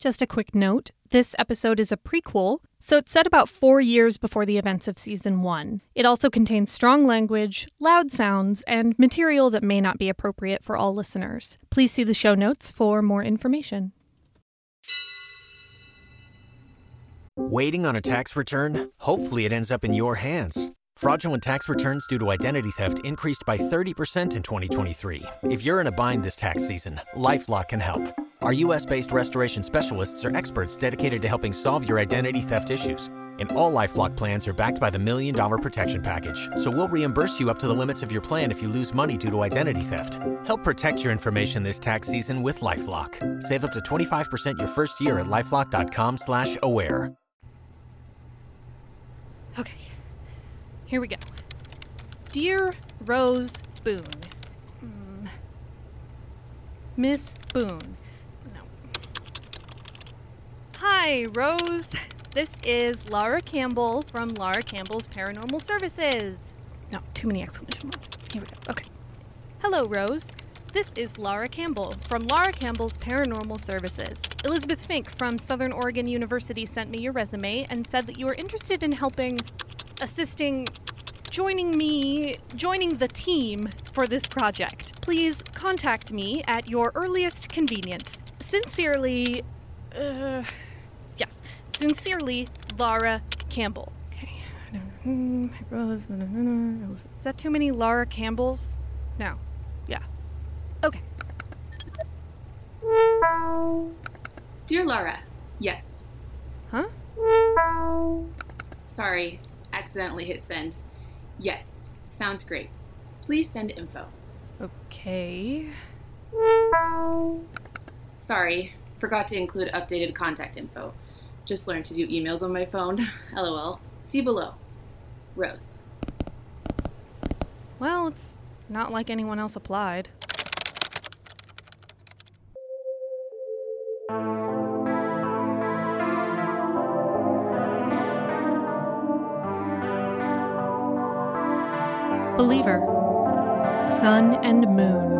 Just a quick note this episode is a prequel, so it's set about four years before the events of season one. It also contains strong language, loud sounds, and material that may not be appropriate for all listeners. Please see the show notes for more information. Waiting on a tax return? Hopefully, it ends up in your hands. Fraudulent tax returns due to identity theft increased by 30% in 2023. If you're in a bind this tax season, LifeLock can help. Our US based restoration specialists are experts dedicated to helping solve your identity theft issues. And all Lifelock plans are backed by the Million Dollar Protection Package. So we'll reimburse you up to the limits of your plan if you lose money due to identity theft. Help protect your information this tax season with LifeLock. Save up to 25% your first year at LifeLock.com slash aware. Okay, here we go. Dear Rose Boone. Mm. Miss Boone. Hi, Rose. This is Laura Campbell from Laura Campbell's Paranormal Services. No, too many exclamation marks. Here we go. Okay. Hello, Rose. This is Laura Campbell from Laura Campbell's Paranormal Services. Elizabeth Fink from Southern Oregon University sent me your resume and said that you were interested in helping, assisting, joining me, joining the team for this project. Please contact me at your earliest convenience. Sincerely, uh, yes, sincerely, Laura Campbell. Okay. Is that too many Laura Campbells? No. Yeah. Okay. Dear Laura, yes. Huh? Sorry, accidentally hit send. Yes, sounds great. Please send info. Okay. Sorry, forgot to include updated contact info. Just learned to do emails on my phone. LOL. See below. Rose. Well, it's not like anyone else applied. Believer, Sun and Moon.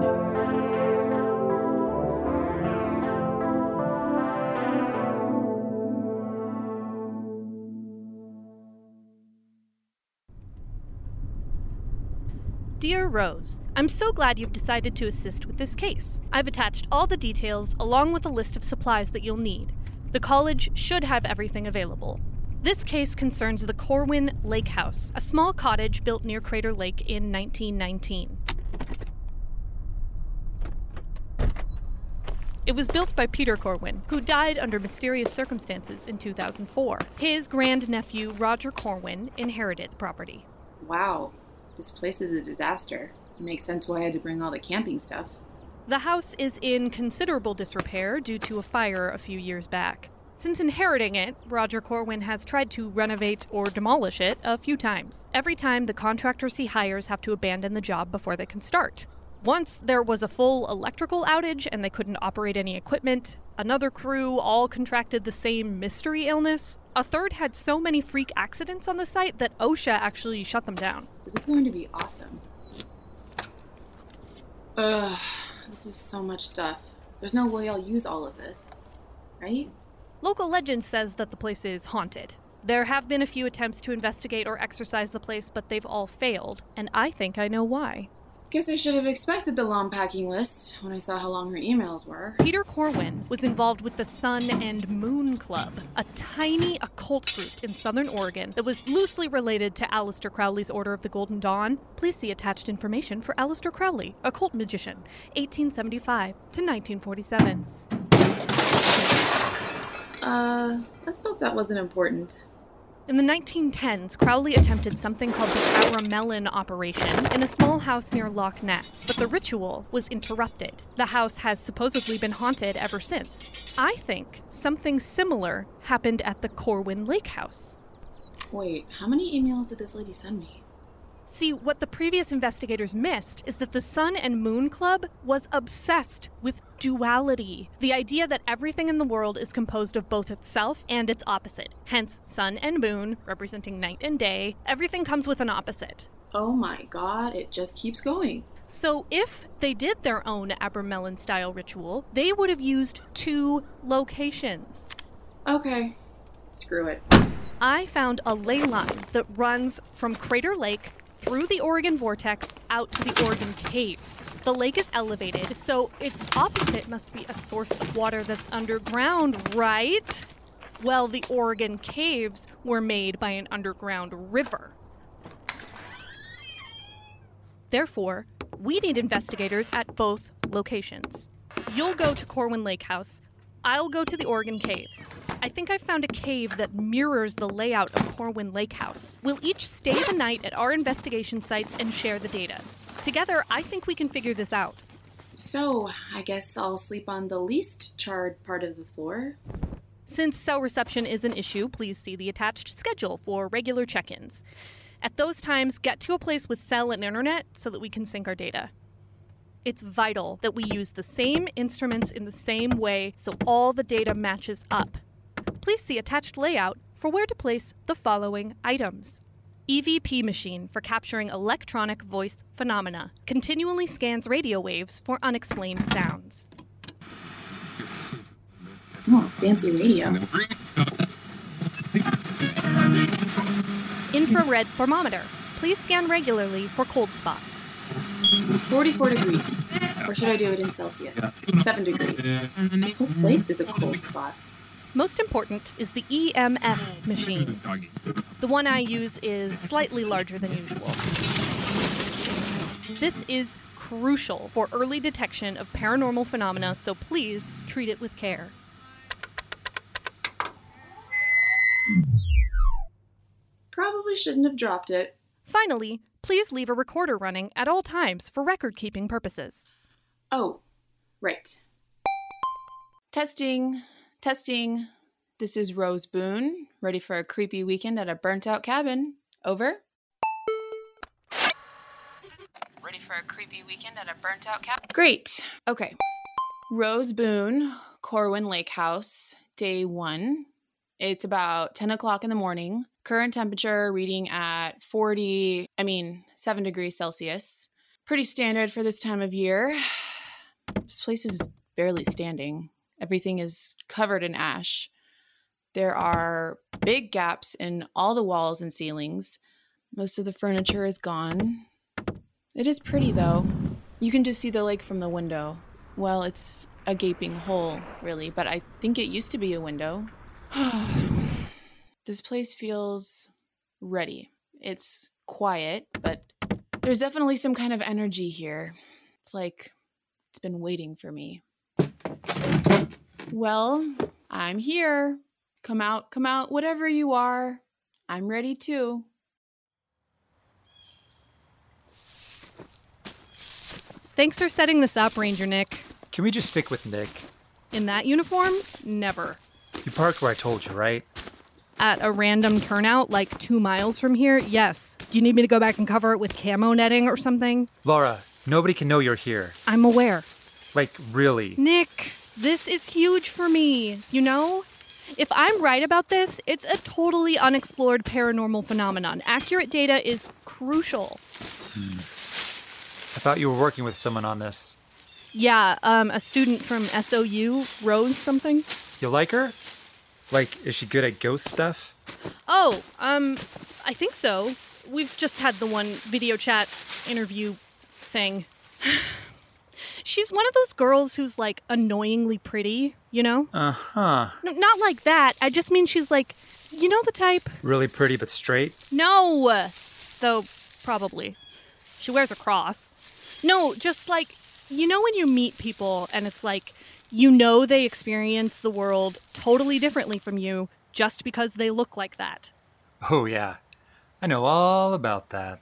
Rose, I'm so glad you've decided to assist with this case. I've attached all the details along with a list of supplies that you'll need. The college should have everything available. This case concerns the Corwin Lake House, a small cottage built near Crater Lake in 1919. It was built by Peter Corwin, who died under mysterious circumstances in 2004. His grandnephew, Roger Corwin, inherited the property. Wow, this place is a disaster. It makes sense why I had to bring all the camping stuff. The house is in considerable disrepair due to a fire a few years back. Since inheriting it, Roger Corwin has tried to renovate or demolish it a few times. Every time, the contractors he hires have to abandon the job before they can start. Once there was a full electrical outage and they couldn't operate any equipment. Another crew all contracted the same mystery illness. A third had so many freak accidents on the site that OSHA actually shut them down. This is going to be awesome. Ugh, this is so much stuff. There's no way I'll use all of this. Right? Local legend says that the place is haunted. There have been a few attempts to investigate or exorcise the place, but they've all failed, and I think I know why. Guess I should have expected the long packing list when I saw how long her emails were. Peter Corwin was involved with the Sun and Moon Club, a tiny occult group in southern Oregon that was loosely related to Aleister Crowley's Order of the Golden Dawn. Please see attached information for Aleister Crowley, occult magician, 1875 to 1947. Uh, let's hope that wasn't important. In the 1910s, Crowley attempted something called the Abramelin operation in a small house near Loch Ness, but the ritual was interrupted. The house has supposedly been haunted ever since. I think something similar happened at the Corwin Lake House. Wait, how many emails did this lady send me? See, what the previous investigators missed is that the Sun and Moon Club was obsessed with duality. The idea that everything in the world is composed of both itself and its opposite. Hence, sun and moon, representing night and day. Everything comes with an opposite. Oh my god, it just keeps going. So, if they did their own Abramelin style ritual, they would have used two locations. Okay. Screw it. I found a ley line that runs from Crater Lake through the Oregon Vortex out to the Oregon Caves. The lake is elevated, so its opposite must be a source of water that's underground, right? Well, the Oregon Caves were made by an underground river. Therefore, we need investigators at both locations. You'll go to Corwin Lake House. I'll go to the Oregon Caves. I think I've found a cave that mirrors the layout of Corwin Lake House. We'll each stay the night at our investigation sites and share the data. Together, I think we can figure this out. So, I guess I'll sleep on the least charred part of the floor. Since cell reception is an issue, please see the attached schedule for regular check ins. At those times, get to a place with cell and internet so that we can sync our data. It's vital that we use the same instruments in the same way so all the data matches up. Please see attached layout for where to place the following items. EVP machine for capturing electronic voice phenomena. Continually scans radio waves for unexplained sounds. Oh, fancy radio. Infrared thermometer. Please scan regularly for cold spots. 44 degrees. Or should I do it in Celsius? 7 degrees. This whole place is a cold spot. Most important is the EMF machine. The one I use is slightly larger than usual. This is crucial for early detection of paranormal phenomena, so please treat it with care. Probably shouldn't have dropped it. Finally, please leave a recorder running at all times for record keeping purposes. Oh, right. Testing, testing. This is Rose Boone, ready for a creepy weekend at a burnt out cabin. Over. Ready for a creepy weekend at a burnt out cabin? Great. Okay. Rose Boone, Corwin Lake House, day one. It's about 10 o'clock in the morning. Current temperature reading at 40, I mean, 7 degrees Celsius. Pretty standard for this time of year. This place is barely standing. Everything is covered in ash. There are big gaps in all the walls and ceilings. Most of the furniture is gone. It is pretty, though. You can just see the lake from the window. Well, it's a gaping hole, really, but I think it used to be a window. this place feels ready. It's quiet, but there's definitely some kind of energy here. It's like it's been waiting for me. Well, I'm here. Come out, come out, whatever you are. I'm ready too. Thanks for setting this up, Ranger Nick. Can we just stick with Nick? In that uniform? Never. You parked where I told you, right? At a random turnout like two miles from here? Yes. Do you need me to go back and cover it with camo netting or something? Laura, nobody can know you're here. I'm aware. Like, really. Nick, this is huge for me, you know? If I'm right about this, it's a totally unexplored paranormal phenomenon. Accurate data is crucial. I thought you were working with someone on this. Yeah, um, a student from SOU, Rose something. You like her? Like, is she good at ghost stuff? Oh, um, I think so. We've just had the one video chat interview thing. She's one of those girls who's like annoyingly pretty, you know? Uh huh. No, not like that. I just mean she's like, you know the type? Really pretty but straight? No! Though, probably. She wears a cross. No, just like, you know when you meet people and it's like, you know they experience the world totally differently from you just because they look like that. Oh, yeah. I know all about that.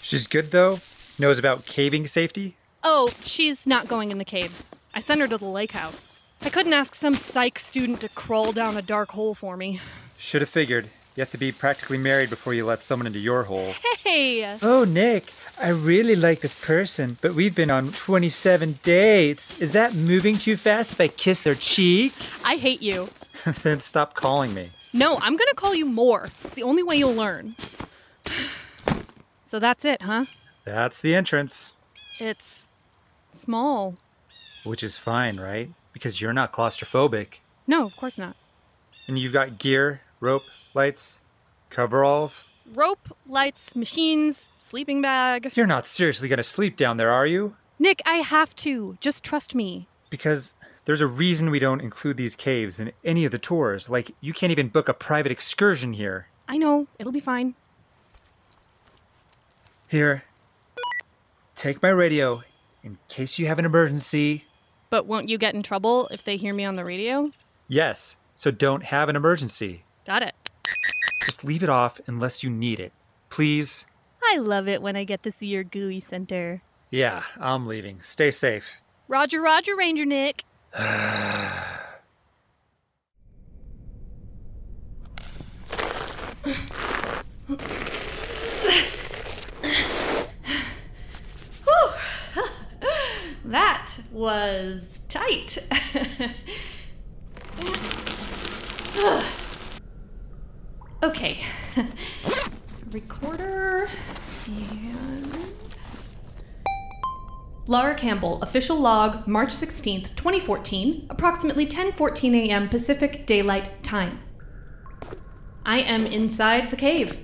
She's good, though? Knows about caving safety? Oh, she's not going in the caves. I sent her to the lake house. I couldn't ask some psych student to crawl down a dark hole for me. Should have figured. You have to be practically married before you let someone into your hole. Hey! Oh, Nick, I really like this person, but we've been on 27 dates. Is that moving too fast if I kiss her cheek? I hate you. then stop calling me. No, I'm gonna call you more. It's the only way you'll learn. so that's it, huh? That's the entrance. It's small. Which is fine, right? Because you're not claustrophobic. No, of course not. And you've got gear, rope, lights, coveralls. Rope, lights, machines, sleeping bag. You're not seriously gonna sleep down there, are you? Nick, I have to. Just trust me. Because there's a reason we don't include these caves in any of the tours. Like, you can't even book a private excursion here. I know. It'll be fine. Here. Take my radio in case you have an emergency. But won't you get in trouble if they hear me on the radio? Yes, so don't have an emergency. Got it. Just leave it off unless you need it. Please? I love it when I get to see your gooey center. Yeah, I'm leaving. Stay safe. Roger, Roger, Ranger Nick. that was tight. Okay. Recorder and Laura Campbell, official log, March 16th, 2014, approximately 10:14 a.m. Pacific Daylight Time. I am inside the cave.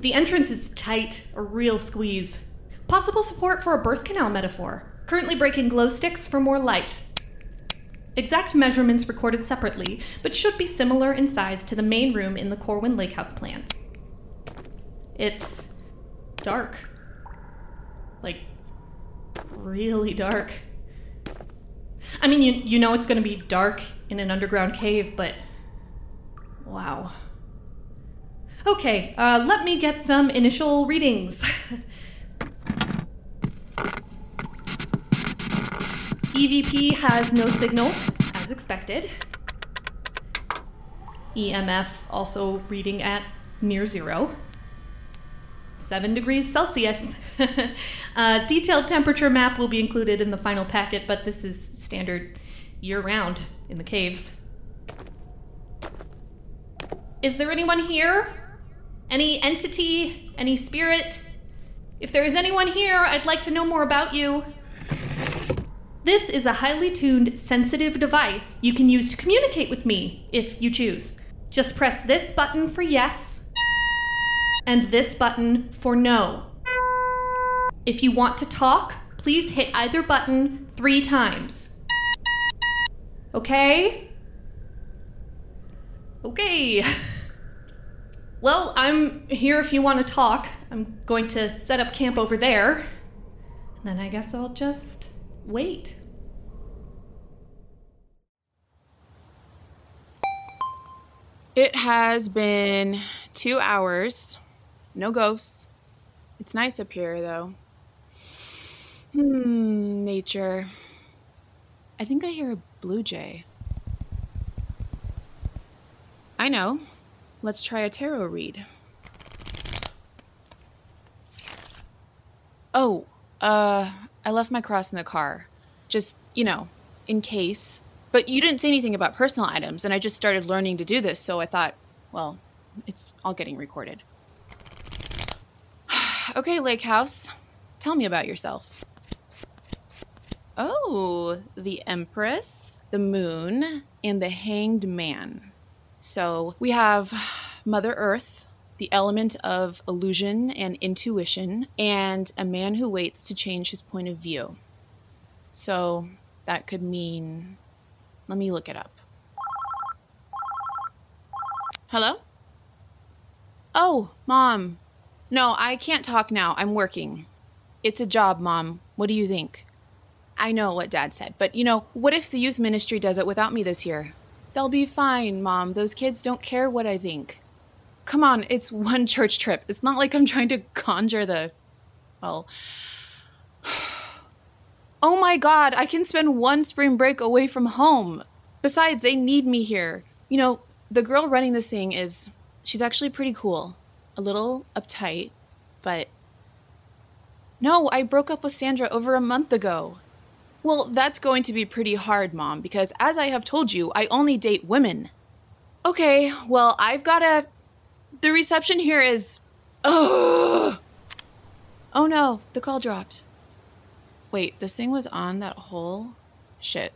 The entrance is tight, a real squeeze. Possible support for a birth canal metaphor. Currently breaking glow sticks for more light. Exact measurements recorded separately, but should be similar in size to the main room in the Corwin Lake House plans. It's dark. Like, really dark. I mean, you, you know it's going to be dark in an underground cave, but wow. Okay, uh, let me get some initial readings. EVP has no signal, as expected. EMF also reading at near zero. 7 degrees Celsius. uh, detailed temperature map will be included in the final packet, but this is standard year round in the caves. Is there anyone here? Any entity? Any spirit? If there is anyone here, I'd like to know more about you. This is a highly tuned, sensitive device you can use to communicate with me if you choose. Just press this button for yes and this button for no. If you want to talk, please hit either button three times. Okay? Okay. Well, I'm here if you want to talk. I'm going to set up camp over there. And then I guess I'll just wait. It has been two hours. No ghosts. It's nice up here, though. Hmm, nature. I think I hear a blue jay. I know. Let's try a tarot read. Oh, uh, I left my cross in the car. Just, you know, in case. But you didn't say anything about personal items, and I just started learning to do this, so I thought, well, it's all getting recorded. okay, Lake House, tell me about yourself. Oh, the Empress, the Moon, and the Hanged Man. So we have Mother Earth, the element of illusion and intuition, and a man who waits to change his point of view. So that could mean. Let me look it up. Hello? Oh, Mom. No, I can't talk now. I'm working. It's a job, Mom. What do you think? I know what Dad said, but you know, what if the youth ministry does it without me this year? They'll be fine, Mom. Those kids don't care what I think. Come on, it's one church trip. It's not like I'm trying to conjure the. Well. Oh my god, I can spend one spring break away from home. Besides, they need me here. You know, the girl running this thing is. She's actually pretty cool. A little uptight, but. No, I broke up with Sandra over a month ago. Well, that's going to be pretty hard, Mom, because as I have told you, I only date women. Okay, well, I've got a. The reception here is. Ugh! Oh no, the call dropped. Wait, this thing was on that whole shit.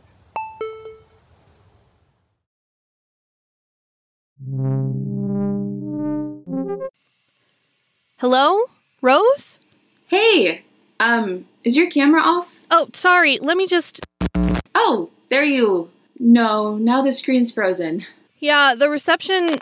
Hello? Rose? Hey, um, is your camera off? Oh, sorry. Let me just. Oh, there you. No, now the screen's frozen. Yeah, the reception is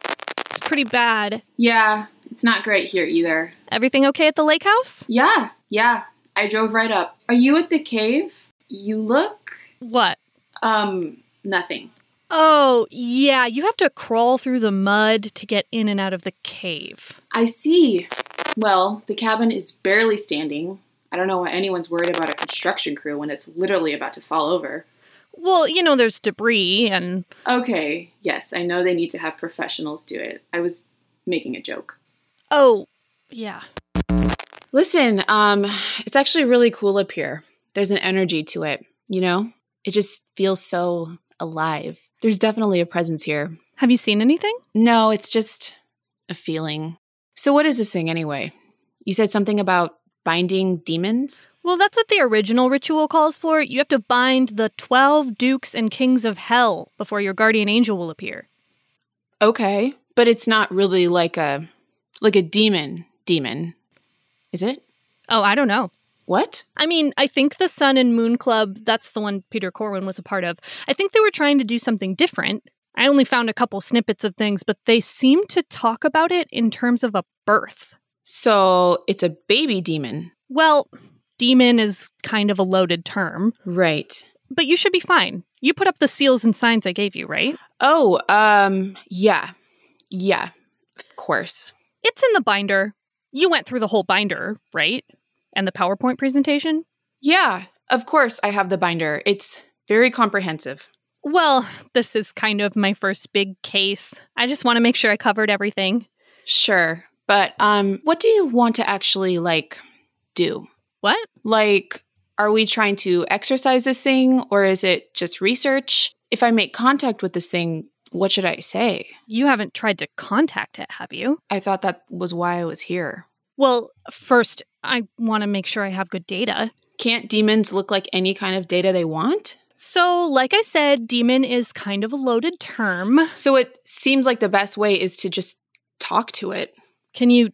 pretty bad. Yeah, it's not great here either. Everything okay at the lake house? Yeah, yeah. I drove right up. Are you at the cave? You look. What? Um, nothing. Oh, yeah, you have to crawl through the mud to get in and out of the cave. I see. Well, the cabin is barely standing. I don't know why anyone's worried about a construction crew when it's literally about to fall over. Well, you know, there's debris and. Okay, yes, I know they need to have professionals do it. I was making a joke. Oh, yeah. Listen, um, it's actually really cool up here. There's an energy to it, you know? It just feels so alive. There's definitely a presence here. Have you seen anything? No, it's just a feeling. So, what is this thing anyway? You said something about binding demons? Well, that's what the original ritual calls for. You have to bind the 12 dukes and kings of hell before your guardian angel will appear. Okay, but it's not really like a like a demon demon. Is it? Oh, I don't know. What? I mean, I think the Sun and Moon Club, that's the one Peter Corwin was a part of. I think they were trying to do something different. I only found a couple snippets of things, but they seem to talk about it in terms of a birth. So it's a baby demon. Well, demon is kind of a loaded term. Right. But you should be fine. You put up the seals and signs I gave you, right? Oh, um, yeah. Yeah, of course. It's in the binder. You went through the whole binder, right? And the PowerPoint presentation? Yeah, of course I have the binder. It's very comprehensive. Well, this is kind of my first big case. I just want to make sure I covered everything. Sure. But um what do you want to actually like do? What? Like are we trying to exercise this thing or is it just research? If I make contact with this thing, what should I say? You haven't tried to contact it, have you? I thought that was why I was here. Well, first, I want to make sure I have good data. Can't demons look like any kind of data they want? So, like I said, demon is kind of a loaded term. So it seems like the best way is to just talk to it. Can you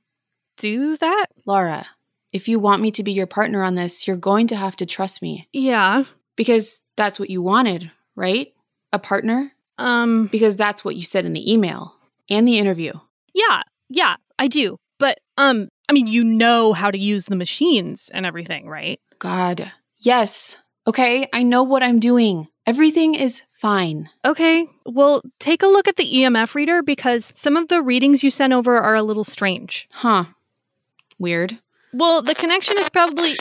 do that? Laura, if you want me to be your partner on this, you're going to have to trust me. Yeah. Because that's what you wanted, right? A partner? Um, Because that's what you said in the email and the interview. yeah, yeah, I do. But, um, I mean, you know how to use the machines and everything, right? God. Yes. Okay, I know what I'm doing. Everything is fine. Okay, well, take a look at the EMF reader because some of the readings you sent over are a little strange. Huh. Weird. Well, the connection is probably.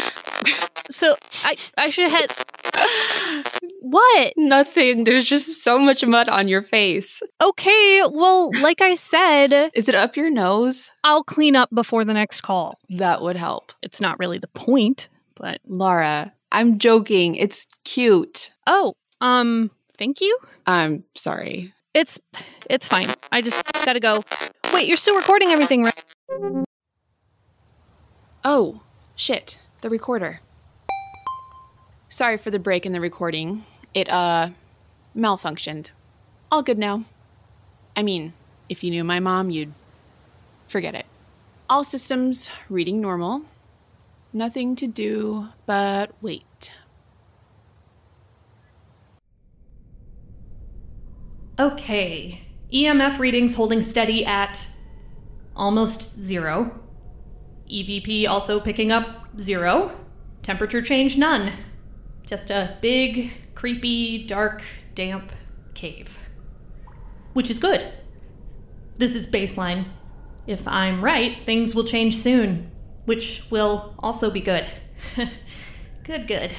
So, I, I should have. What? Nothing. There's just so much mud on your face. Okay, well, like I said, Is it up your nose? I'll clean up before the next call. That would help. It's not really the point, but. Laura, I'm joking. It's cute. Oh, um, thank you? I'm sorry. It's it's fine. I just gotta go. Wait, you're still recording everything, right? Oh, shit. The recorder. Sorry for the break in the recording. It, uh, malfunctioned. All good now. I mean, if you knew my mom, you'd forget it. All systems reading normal. Nothing to do but wait. Okay. EMF readings holding steady at almost zero. EVP also picking up zero. Temperature change none. Just a big, creepy, dark, damp cave. Which is good. This is baseline. If I'm right, things will change soon, which will also be good. good, good.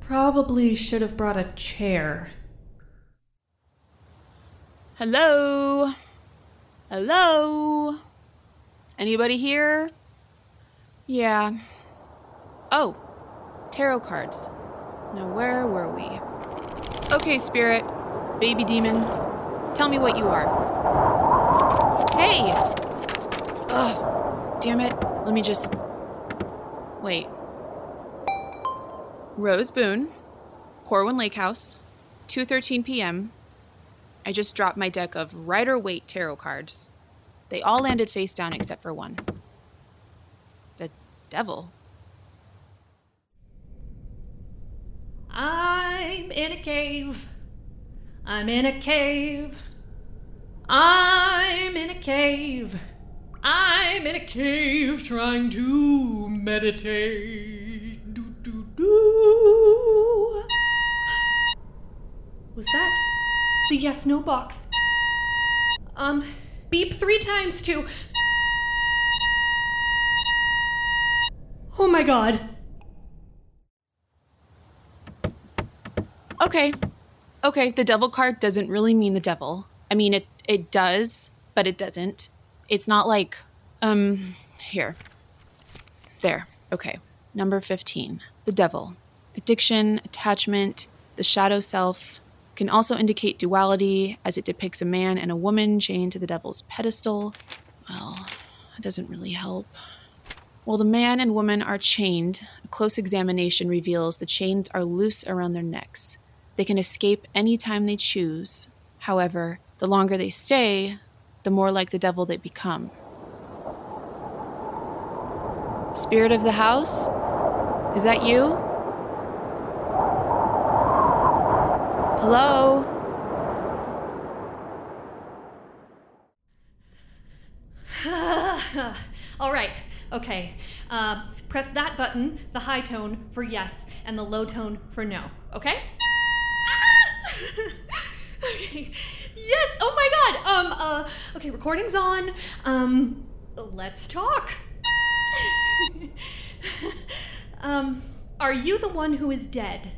Probably should have brought a chair. Hello? Hello? Anybody here? Yeah. Oh, tarot cards. Now, where were we? Okay, spirit, baby demon, tell me what you are. Hey! Ugh, damn it. Let me just. Wait. Rose Boone, Corwin Lake House, 2:13 p.m. I just dropped my deck of Rider Waite tarot cards. They all landed face down except for one. The devil. I'm in a cave. I'm in a cave. I'm in a cave. I'm in a cave trying to meditate. Do, do, do. Was that the yes no box? Um, beep three times to. Oh my god. Okay. Okay, the devil card doesn't really mean the devil. I mean it it does, but it doesn't. It's not like um here. There. Okay. Number 15. The devil. Addiction, attachment, the shadow self can also indicate duality as it depicts a man and a woman chained to the devil's pedestal. Well, that doesn't really help. While the man and woman are chained, a close examination reveals the chains are loose around their necks. They can escape any time they choose. However, the longer they stay, the more like the devil they become. Spirit of the house? Is that you? Hello? All right. Okay. Uh, press that button, the high tone for yes, and the low tone for no. Okay? okay. Yes. Oh my God. Um. Uh. Okay. Recording's on. Um. Let's talk. um. Are you the one who is dead?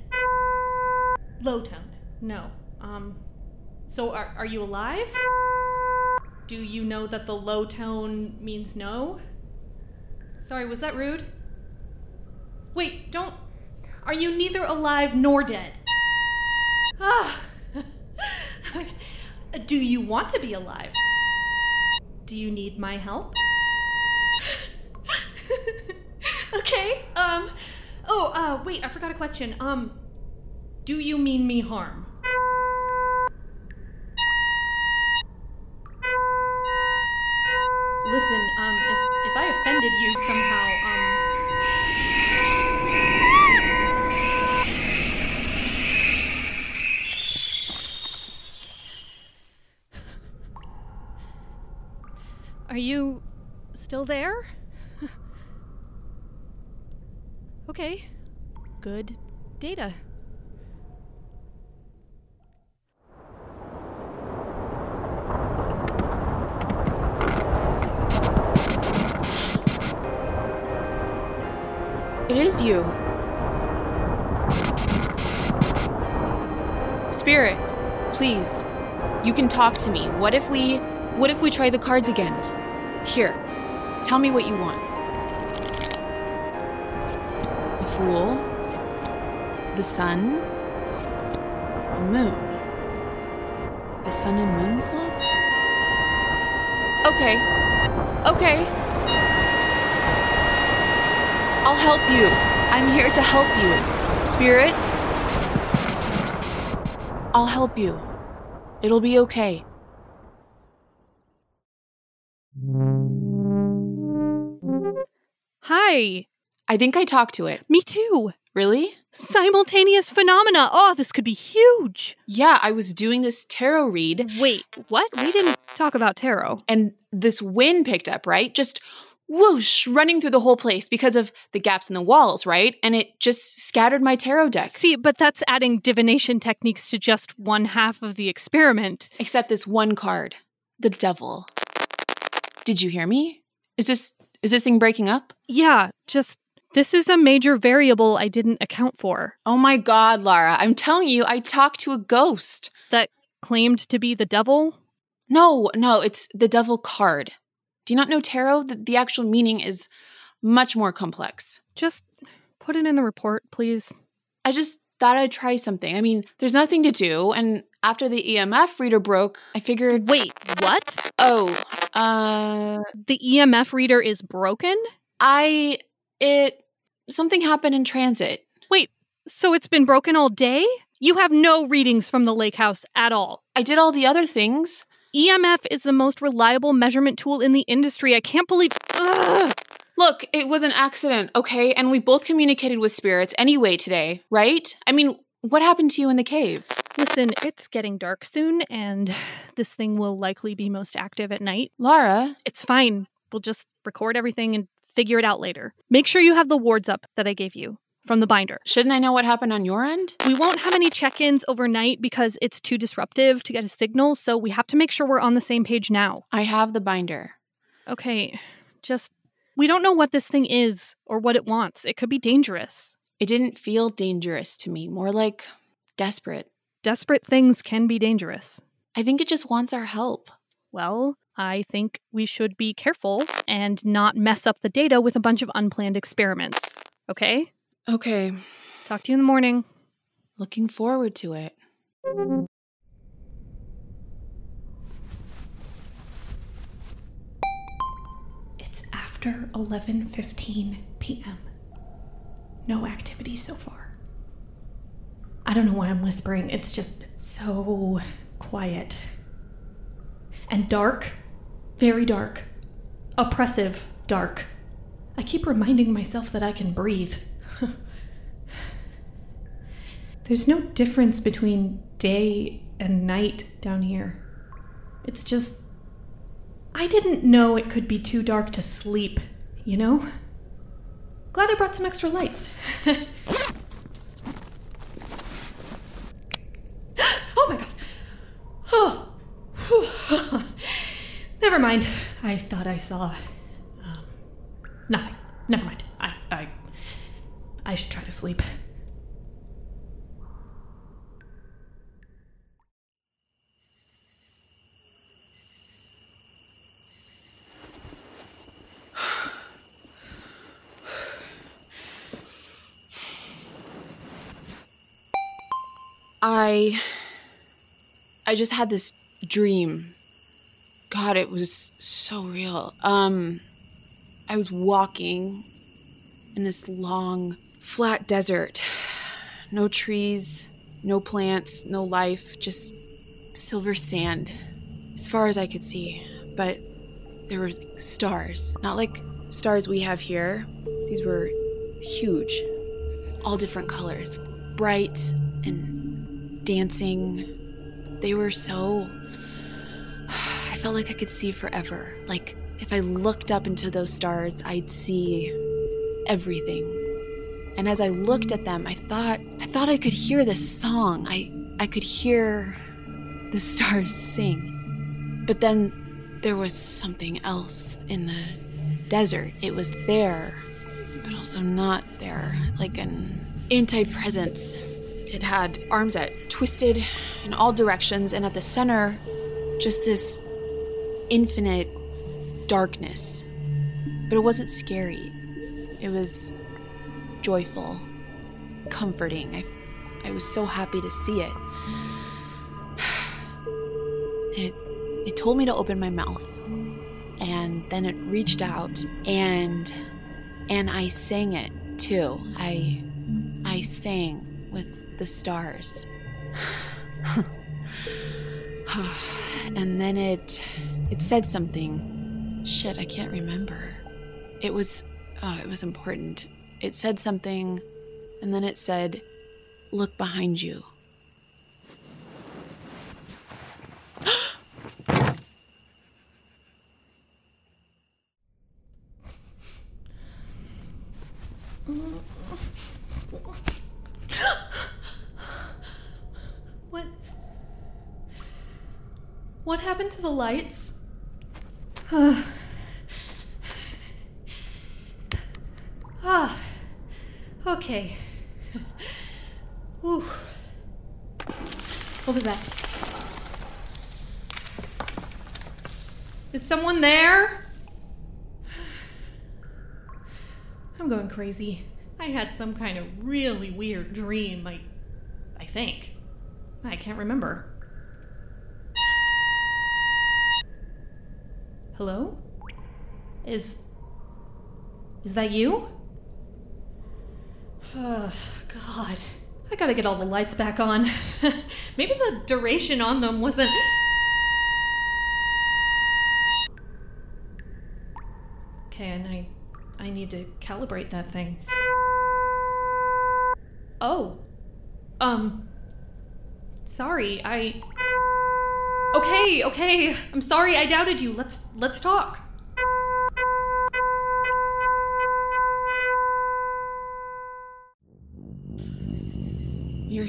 Low tone. No. Um. So are are you alive? Do you know that the low tone means no? Sorry, was that rude? Wait, don't. Are you neither alive nor dead? Ah. Do you want to be alive? Do you need my help? okay. Um. Oh. Uh. Wait. I forgot a question. Um. Do you mean me harm? Listen. Um. If if I offended you somehow. Um. Are you still there? okay. Good data. Is you. Spirit, please. You can talk to me. What if we what if we try the cards again? Here. Tell me what you want. The Fool. The Sun. The Moon. The Sun and Moon Club? Okay. Okay. I'll help you. I'm here to help you. Spirit, I'll help you. It'll be okay. Hi. I think I talked to it. Me too. Really? Simultaneous phenomena. Oh, this could be huge. Yeah, I was doing this tarot read Wait, what? We didn't talk about tarot. and this wind picked up, right? Just whoosh, running through the whole place because of the gaps in the walls, right? And it just scattered my tarot deck. See, but that's adding divination techniques to just one half of the experiment. Except this one card, the devil. Did you hear me? Is this is this thing breaking up? Yeah, just this is a major variable I didn't account for Oh my god, Lara, I'm telling you, I talked to a ghost. that claimed to be the devil. No, no, it's the devil card. Do you not know tarot? The, the actual meaning is much more complex. Just put it in the report, please. I just thought I'd try something. I mean, there's nothing to do, and after the EMF reader broke, I figured, Wait, what? oh, uh, The EMF reader is broken? I, it, something happened in transit. Wait, So it's been broken all day? You have no readings from the lake house at all. I did all the other things. EMF is the most reliable measurement tool in the industry. I can't believe. Ugh. Look, it was an accident, okay? And we both communicated with spirits anyway today, right? I mean, what happened to you in the cave? Listen, it's getting dark soon, and this thing will likely be most active at night. Lara, It's fine. We'll just record everything and figure it out later. Make sure you have the wards up that I gave you from the binder. shouldn't I know what happened on your end? We won't have any check ins overnight because it's too disruptive to get a signal, so we have to make sure we're on the same page now. I have the binder. Okay, just. We don't know what this thing is or what it wants. It could be dangerous. It didn't feel dangerous to me, more like desperate. Desperate things can be dangerous. I think it just wants our help. Well, I think we should be careful and not mess up the data with a bunch of unplanned experiments. Okay? Okay, Talk to you in the morning. looking forward to it. It's after 11:15 p.m. No activity so far. I don't know why I'm whispering. It's just so quiet. And dark. Very dark. Oppressive dark. I keep reminding myself that I can breathe. There's no difference between day and night down here. It's just I didn't know it could be too dark to sleep, you know? Glad I brought some extra lights. oh my god. Oh. Never mind. I thought I saw um, nothing. Never mind. I should try to sleep. I I just had this dream. God, it was so real. Um I was walking in this long flat desert. No trees, no plants, no life, just silver sand as far as I could see. But there were stars, not like stars we have here. These were huge, all different colors, bright and dancing. They were so. I felt like I could see forever. Like if I looked up into those stars, I'd see everything. And as I looked at them, I thought I thought I could hear this song. I I could hear the stars sing. But then there was something else in the desert. It was there, but also not there, like an anti-presence. It had arms that twisted in all directions, and at the center, just this infinite darkness. But it wasn't scary. It was joyful, comforting. I, I was so happy to see it. It, it told me to open my mouth, and then it reached out, and and I sang it too. I I sang with the stars. and then it it said something. Shit, I can't remember. It was oh, it was important. It said something and then it said, "Look behind you." What? What happened to the lights? ah. Okay. Ooh. What was that? Is someone there? I'm going crazy. I had some kind of really weird dream, I I think. I can't remember. Hello? Is. Is that you? Oh, God. I gotta get all the lights back on. Maybe the duration on them wasn't. Okay, and I. I need to calibrate that thing. Oh. Um. Sorry, I. Okay, okay. I'm sorry I doubted you. Let's let's talk.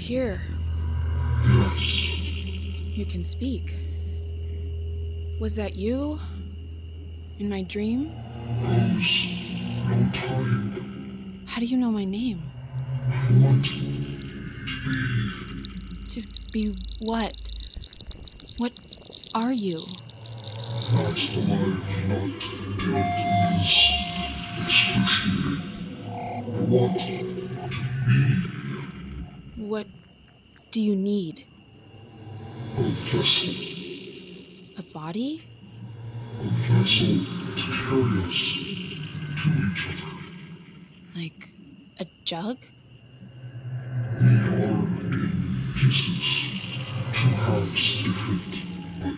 Here. Yes. You can speak. Was that you? In my dream? Rose, no time. How do you know my name? I want to be To be what? What are you? not alive, not dead is excruciating. I want to be do you need? a vessel, A body? a vessel to carry us to each other. Like a jug? We are in pieces, two halves different, but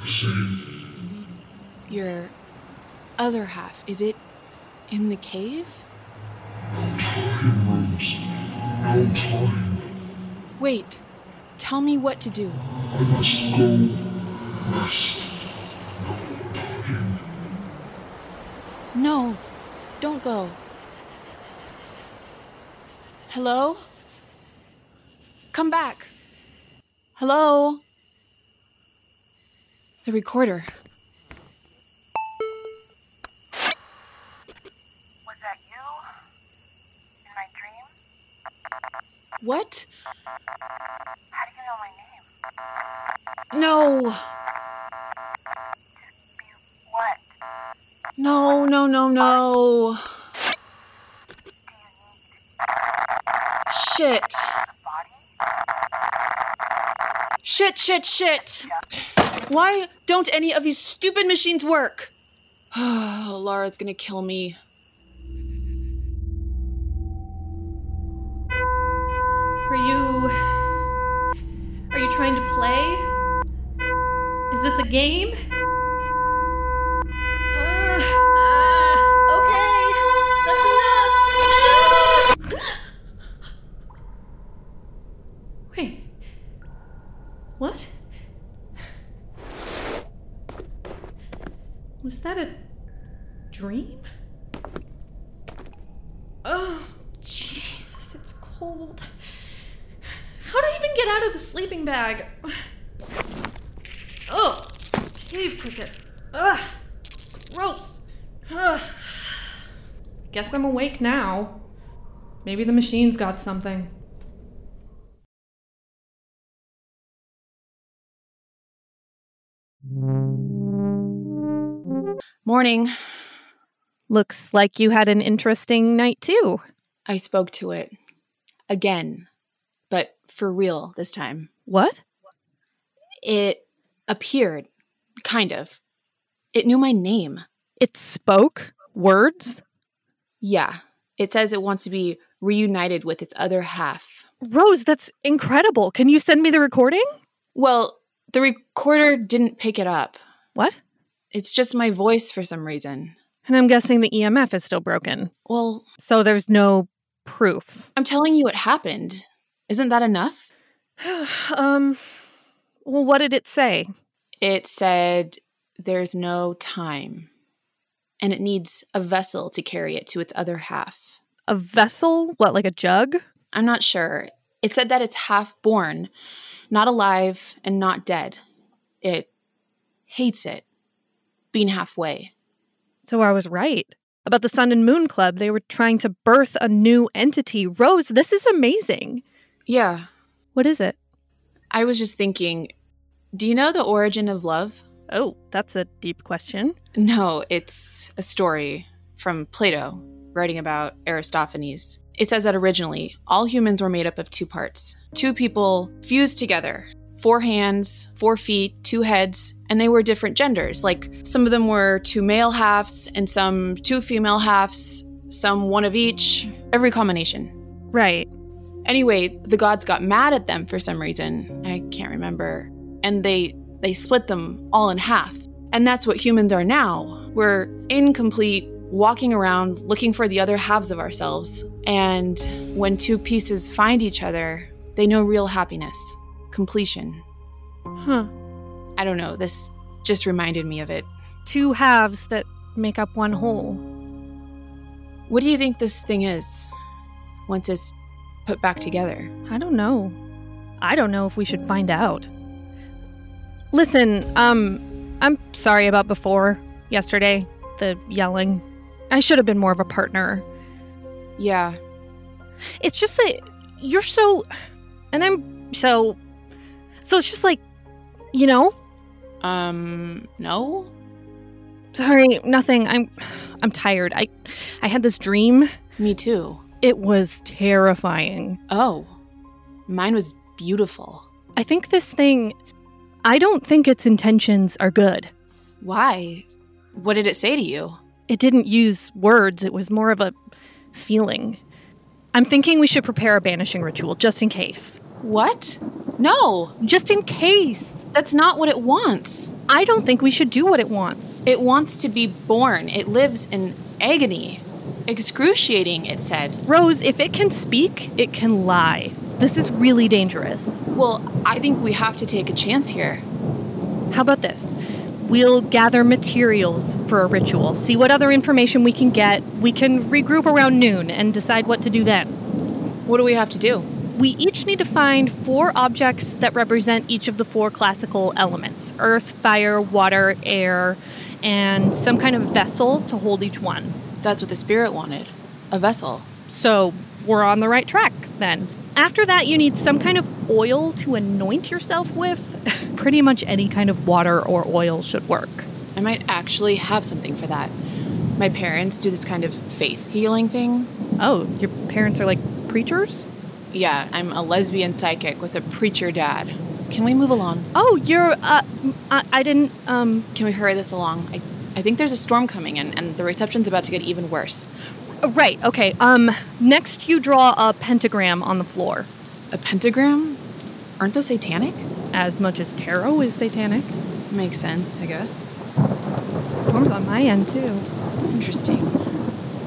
the same. Your other half, is it in the cave? No time, Rose. No time. Wait, tell me what to do. I must go rest. No don't go. Hello? Come back. Hello? The recorder. Was that you? In my dream? What? How do you know my name? No. What? No, no, no, no. Do you need Shit. Shit, shit, shit. Why don't any of these stupid machines work? Oh Laura's gonna kill me. Trying to play? Is this a game? Uh, okay. Wait. What? Was that a dream? Oh, Jesus, it's cold. How'd I even get out of the sleeping bag? Oh, cave crickets. Ugh, gross. Ugh. Guess I'm awake now. Maybe the machine's got something. Morning. Looks like you had an interesting night too. I spoke to it. Again. For real this time. What? It appeared. Kind of. It knew my name. It spoke words? Yeah. It says it wants to be reunited with its other half. Rose, that's incredible. Can you send me the recording? Well, the recorder didn't pick it up. What? It's just my voice for some reason. And I'm guessing the EMF is still broken. Well, So there's no proof. I'm telling you what happened. Isn't that enough? um, well, what did it say? It said there's no time. And it needs a vessel to carry it to its other half. A vessel? What, like a jug? I'm not sure. It said that it's half born, not alive, and not dead. It hates it, being halfway. So I was right. About the Sun and Moon Club, they were trying to birth a new entity. Rose, this is amazing. Yeah, What is it? I was just thinking do you know the origin of love? Oh, that's a deep question. No, it's a story from Plato, writing about Aristophanes. It says that originally, all humans were made up of two parts. Two people fused together. Four hands, four feet, two heads, and they were different genders. Like some of them were two male halves and some two female halves. some one of each, every combination. Right. Anyway, the gods got mad at them for some reason. I can't remember. And they they split them all in half. And that's what humans are now. We're incomplete, walking around looking for the other halves of ourselves. And when two pieces find each other, they know real happiness, completion. Huh. I don't know, this just reminded me of it. Two halves that make up one whole. What do you think this thing is once it's put back together? I don't know. I don't know if we should find out. Listen, um, I'm sorry about before, yesterday, the yelling. I should have been more of a partner. Yeah. It's just that you're so. And I'm so. So it's just like. You know? Um, no? Sorry, nothing. I'm. I'm tired. I. I had this dream. Me too. It was terrifying. Oh. Mine was beautiful. I think this thing. I don't think its intentions are good. Why? What did it say to you? It didn't use words, it was more of a feeling. I'm thinking we should prepare a banishing ritual just in case. What? No, Just in case. that's not what it wants. I don't think we should do what it wants. It wants to be born. It lives in agony. Excruciating, it said. Rose, if it can speak, it can lie. This is really dangerous. Well, I think we have to take a chance here. How about this? We'll gather materials for a ritual, see what other information we can get. We can regroup around noon and decide what to do then. What do we have to do? We each need to find four objects that represent each of the four classical elements earth, fire, water, air, and some kind of vessel to hold each one. That's what the spirit wanted. A vessel. So we're on the right track then. After that, you need some kind of oil to anoint yourself with. Pretty much any kind of water or oil should work. I might actually have something for that. My parents do this kind of faith healing thing. Oh, your parents are like preachers? Yeah, I'm a lesbian psychic with a preacher dad. Can we move along? Oh, you're, uh, I, I didn't, um, Can we hurry this along? I, I think there's a storm coming in, and the reception's about to get even worse. oh, right, okay. Um, next you draw a pentagram on the floor. A pentagram? Aren't those satanic? As much as tarot is satanic. Makes sense, I guess. Storm's on my end, too. Interesting.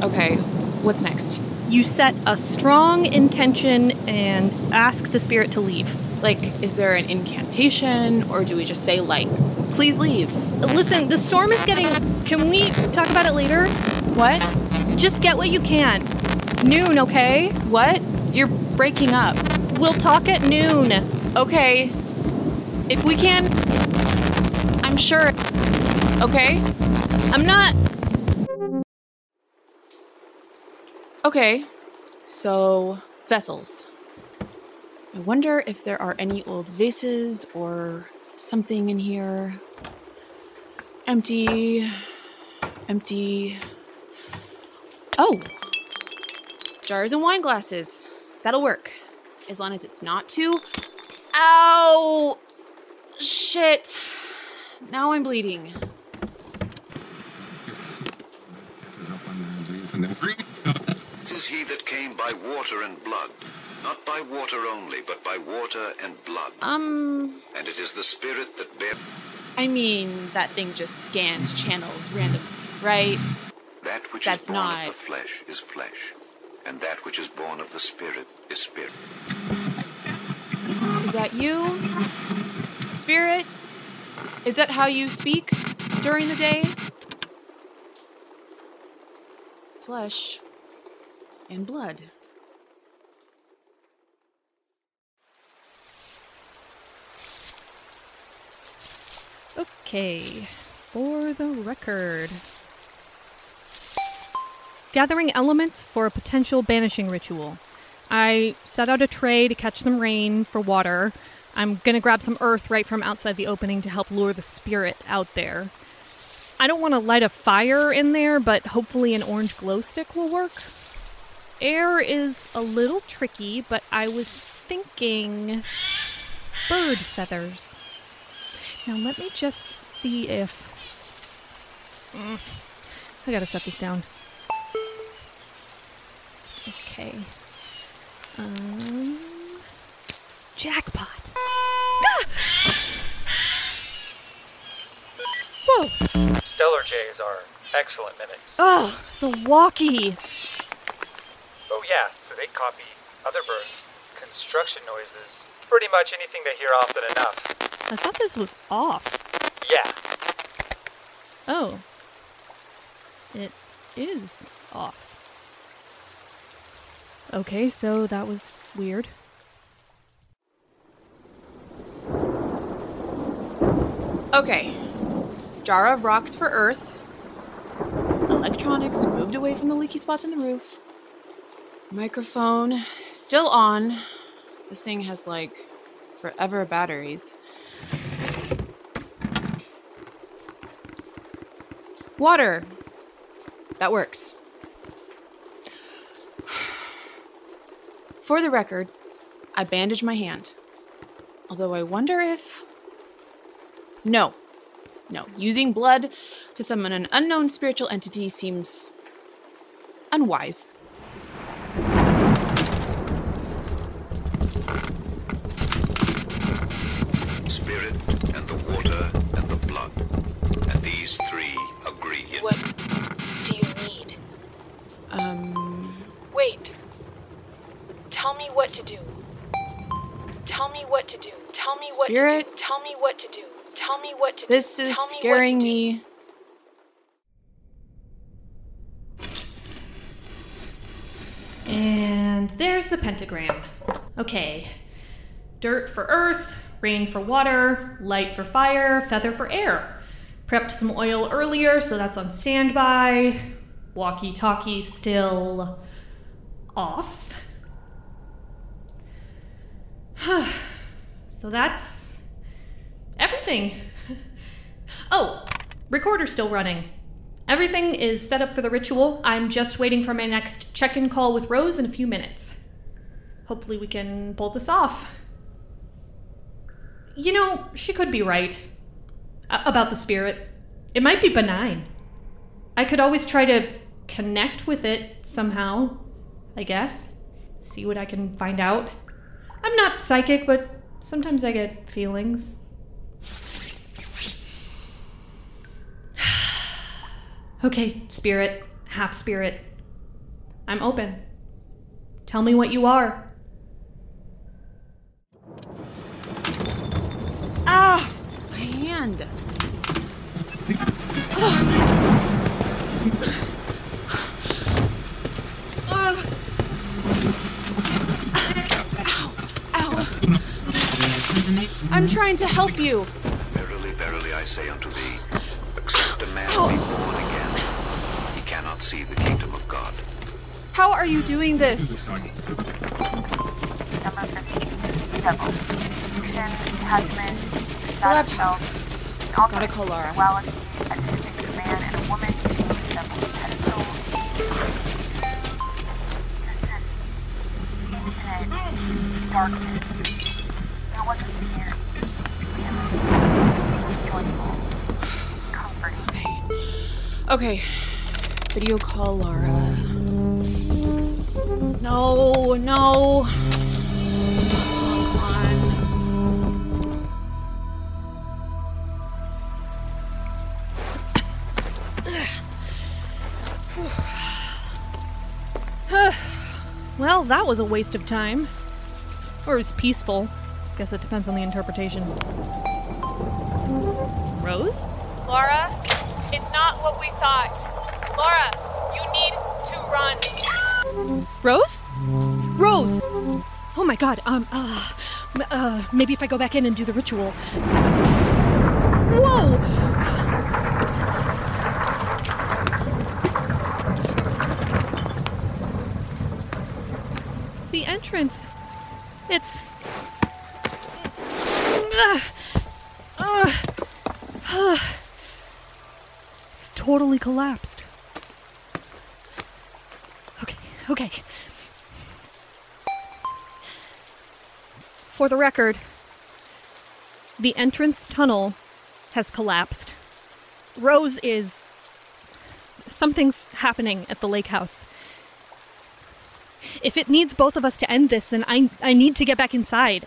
Okay, what's next? You set a strong intention and ask the spirit to leave. Like, is there an incantation, or do we just say, like, please leave? Listen, the storm is getting. Can we talk about it later? What? Just get what you can. Noon, okay? What? You're breaking up. We'll talk at noon. Okay. If we can. I'm sure. Okay? I'm not. Okay. So, vessels. I wonder if there are any old vases or something in here. Empty. Empty. Oh! Jars and wine glasses. That'll work. As long as it's not too. Ow! Shit. Now I'm bleeding. This is he that came by water and blood, not by water only, but by water and blood. Um, And it is the Spirit that bear I mean, that thing just scans channels randomly, right? that which That's is born not- of the flesh is flesh, and that which is born of the Spirit is spirit. Is that you? Spirit? Is that how you speak during the day? Flesh and blood. Okay, for the record. Gathering elements for a potential banishing ritual. I set out a tray to catch some rain for water. I'm gonna grab some earth right from outside the opening to help lure the spirit out there. I don't want to light a fire in there, but hopefully an orange glow stick will work. Air is a little tricky, but I was thinking bird feathers. Now let me just see if. Mm, I gotta set this down. Okay. Um. Jackpot. Whoa! Steller jays are excellent mimics. Oh, the walkie. Oh yeah, so they copy other birds, construction noises, pretty much anything they hear often enough. I thought this was off. Yeah, Oh. It is off. Okay, so that was weird. Okay. Jara rocks for Earth. Electronics moved away from the leaky spots in the roof. Microphone still on. This thing has like forever batteries. Water. That works. For the record, I bandage my hand. Although I wonder if. No. No. Using blood to summon an unknown spiritual entity seems unwise. Spirit? to. Tell me what to do. Tell me what to This do. is Tell scaring to me. And there's the pentagram. Okay. Dirt for earth, rain for water, light for fire, feather for air. Prepped some oil earlier, so that's on standby. Walkie talkie still off. so that's everything. Oh, recorder still running. Everything is set up for the ritual. I'm just waiting for my next check in call with Rose in a few minutes. Hopefully, we can pull this off. You know, she could be right a- about the spirit. It might be benign. I could always try to connect with it somehow, I guess. See what I can find out. I'm not psychic, but sometimes I get feelings. Okay, spirit, half spirit. I'm open. Tell me what you are. Ah! My hand. Ugh. Ow! I'm trying to help you. Verily, verily, I say unto thee, except a man be born again, he cannot see the kingdom of God. How are you doing this? Number 15, Devil. Sin, attachment, Laptop. shadow self, and also Gotta call Laura. duality, a distinct man and a woman, Devil's pedestal, infinite, darkness. Comforting. Okay. Video call Laura. No, no. Well, that was a waste of time. Or it was peaceful. Guess it depends on the interpretation. Rose? Laura, it's not what we thought. Laura, you need to run. Rose? Rose! Oh my god, um, uh, uh, maybe if I go back in and do the ritual. Whoa! The entrance. It's. Ugh. Ugh. Ugh. Collapsed. Okay, okay. For the record, the entrance tunnel has collapsed. Rose is. Something's happening at the lake house. If it needs both of us to end this, then I, I need to get back inside.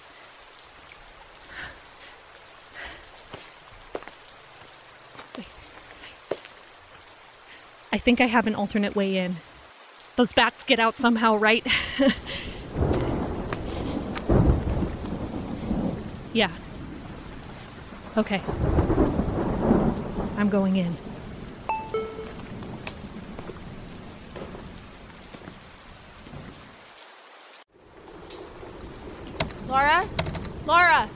I think I have an alternate way in. Those bats get out somehow, right? yeah. Okay. I'm going in. Laura? Laura!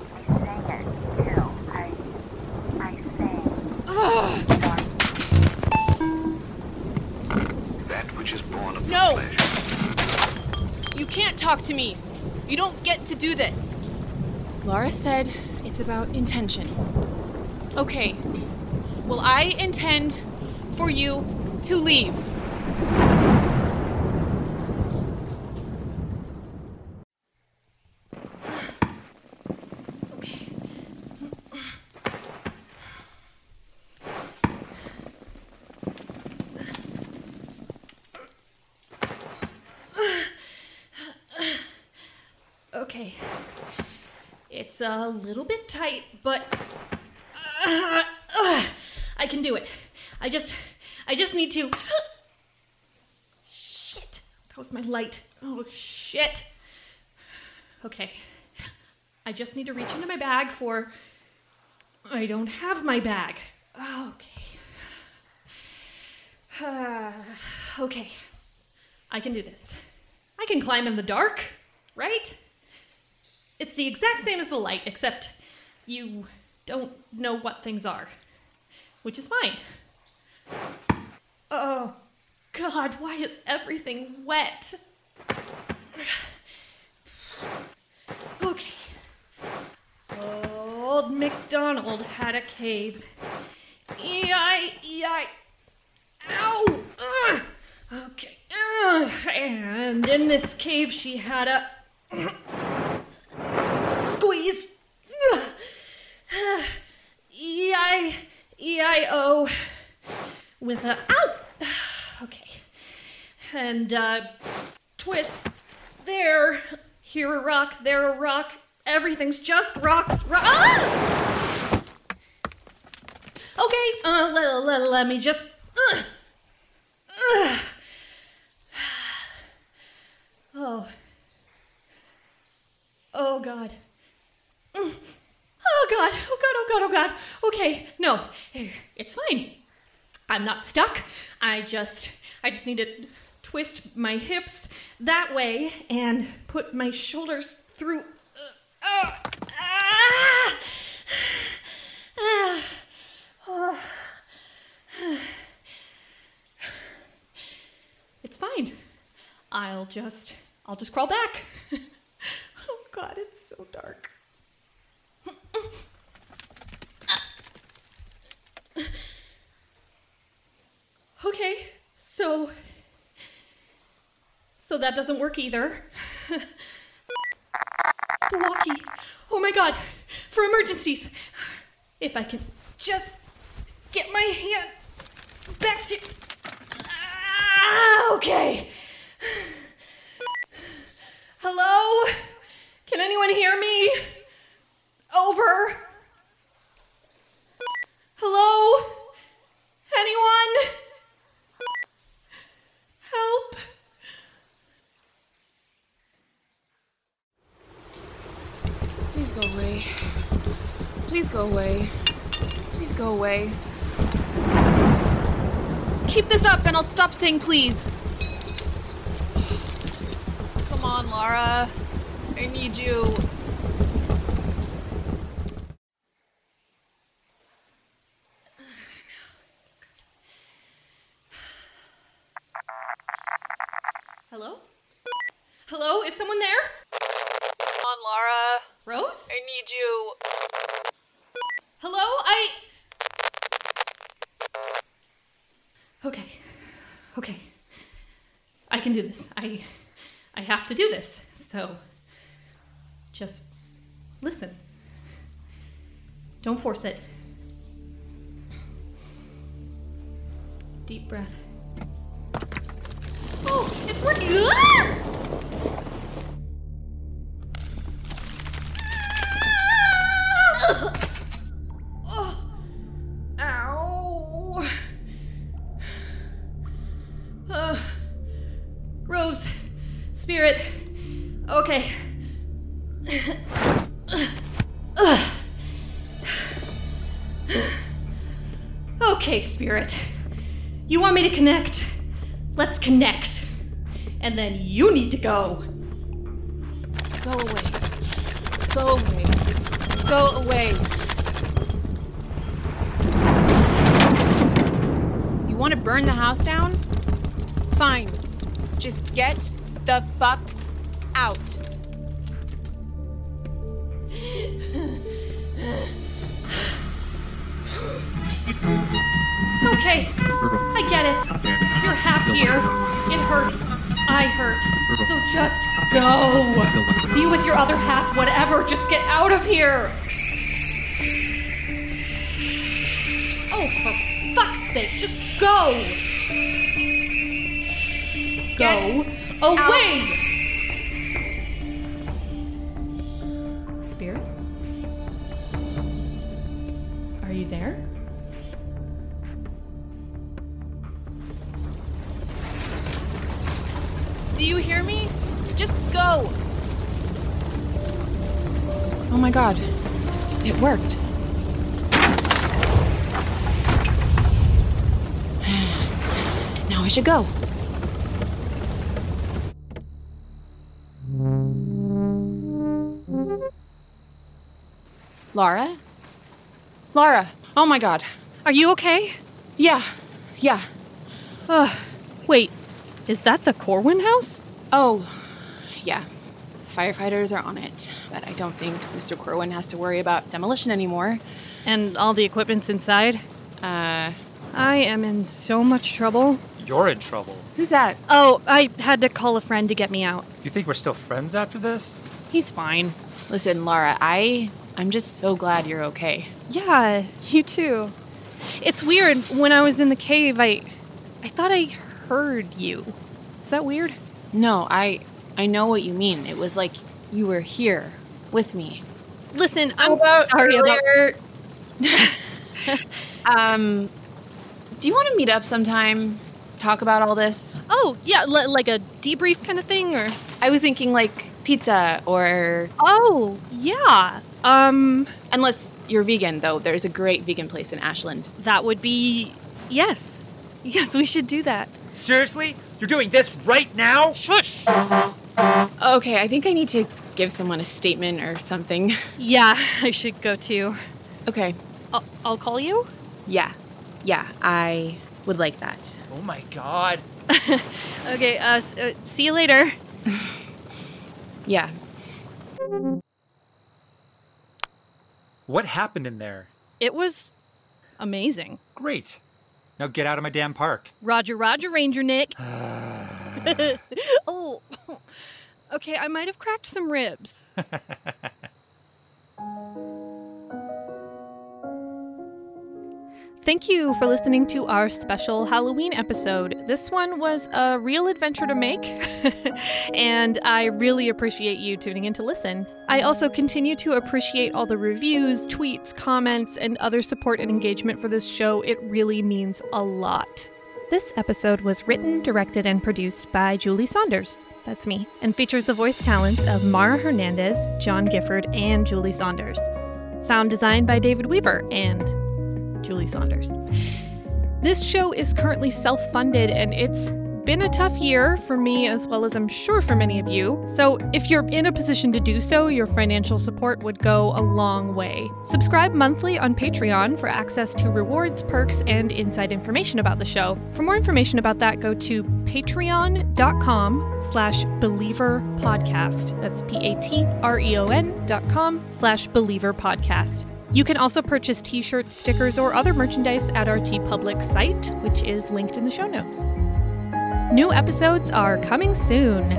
That which is born of No! You can't talk to me. You don't get to do this. Laura said it's about intention. Okay. Well, I intend for you to leave. Okay. It's a little bit tight, but uh, uh, I can do it. I just I just need to Shit. That was my light. Oh shit. Okay. I just need to reach into my bag for I don't have my bag. Okay. Uh, okay. I can do this. I can climb in the dark, right? It's the exact same as the light, except you don't know what things are, which is fine. Oh, God, why is everything wet? Okay. Old MacDonald had a cave. E-I, E-I. Ow! Ugh. Okay. Ugh. And in this cave, she had a squeeze. E I E I O with a out. Okay. And uh twist there. Here a rock, there a rock. Everything's just rocks. Ro- ah! Okay, uh, let, let, let me just. Oh. Oh, God. Oh, God. Oh, God. Oh, God. Oh, God. Okay. No, it's fine. I'm not stuck. I just. I just need to twist my hips that way and put my shoulders through. Uh, uh, ah! Ah! Oh. It's fine. I'll just I'll just crawl back. oh god, it's so dark. Okay. So so that doesn't work either. the walkie. Oh my god. For emergencies. If I can just get my hand back to Ah, okay. Hello? Can anyone hear me? Over. Hello? Anyone? Help. Please go away. Please go away. Please go away. Keep this up and I'll stop saying please. Come on, Laura. I need you. Hello? Hello? Is someone there? Come on, Laura. Rose? I need you. Hello? I. Okay. Okay. I can do this. I. I have to do this. So. Just listen. Don't force it. Deep breath. Oh, it's working. Connect? Let's connect. And then you need to go. Go away. Go away. Go away. You want to burn the house down? Fine. Just get the fuck out. I hurt. So just go. Be with your other half, whatever. Just get out of here. Oh, for fuck's sake, just go. Go away. Spirit? Should go. Laura? Laura, oh my god. Are you okay? Yeah, yeah. Ugh. Wait, is that the Corwin house? Oh, yeah. Firefighters are on it, but I don't think Mr. Corwin has to worry about demolition anymore. And all the equipment's inside? Uh, I am in so much trouble. You're in trouble. who's that? Oh, I had to call a friend to get me out. You think we're still friends after this? He's fine. Listen, Laura, I I'm just so glad you're okay. Yeah, you too. It's weird. When I was in the cave, I I thought I heard you. Is that weird? No, I I know what you mean. It was like you were here with me. Listen, I'm sorry about um do you want to meet up sometime? Talk about all this? Oh, yeah, li- like a debrief kind of thing or I was thinking like pizza or Oh, yeah. Um unless you're vegan though. There's a great vegan place in Ashland. that would be yes. Yes, we should do that. Seriously? You're doing this right now? Shush. Okay, I think I need to give someone a statement or something. Yeah, I should go too. Okay. I'll, I'll call you. Yeah. Yeah, I would like that. Oh my god. okay, uh, uh see you later. Yeah. What happened in there? It was amazing. Great. Now get out of my damn park. Roger, Roger, Ranger Nick. oh, okay. I might have cracked some ribs. Thank you for listening to our special Halloween episode. This one was a real adventure to make, and I really appreciate you tuning in to listen. I also continue to appreciate all the reviews, tweets, comments, and other support and engagement for this show. It really means a lot. This episode was written, directed, and produced by Julie Saunders. That's me, and features the voice talents of Mara Hernandez, John Gifford, and Julie Saunders. Sound designed by David Weaver and Julie Saunders. This show is currently self funded and it's been a tough year for me as well as I'm sure for many of you. So, if you're in a position to do so, your financial support would go a long way. Subscribe monthly on Patreon for access to rewards, perks, and inside information about the show. For more information about that, go to patreon.com slash believer podcast. That's P-A-T-R-E-O-N dot com slash believer podcast. You can also purchase t-shirts, stickers, or other merchandise at our TeePublic site, which is linked in the show notes. New episodes are coming soon.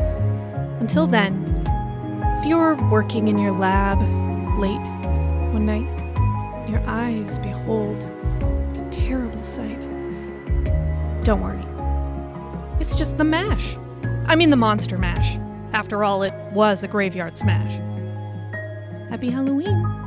Until then, if you're working in your lab late one night, your eyes behold a terrible sight, don't worry. It's just the mash. I mean, the monster mash. After all, it was a graveyard smash. Happy Halloween.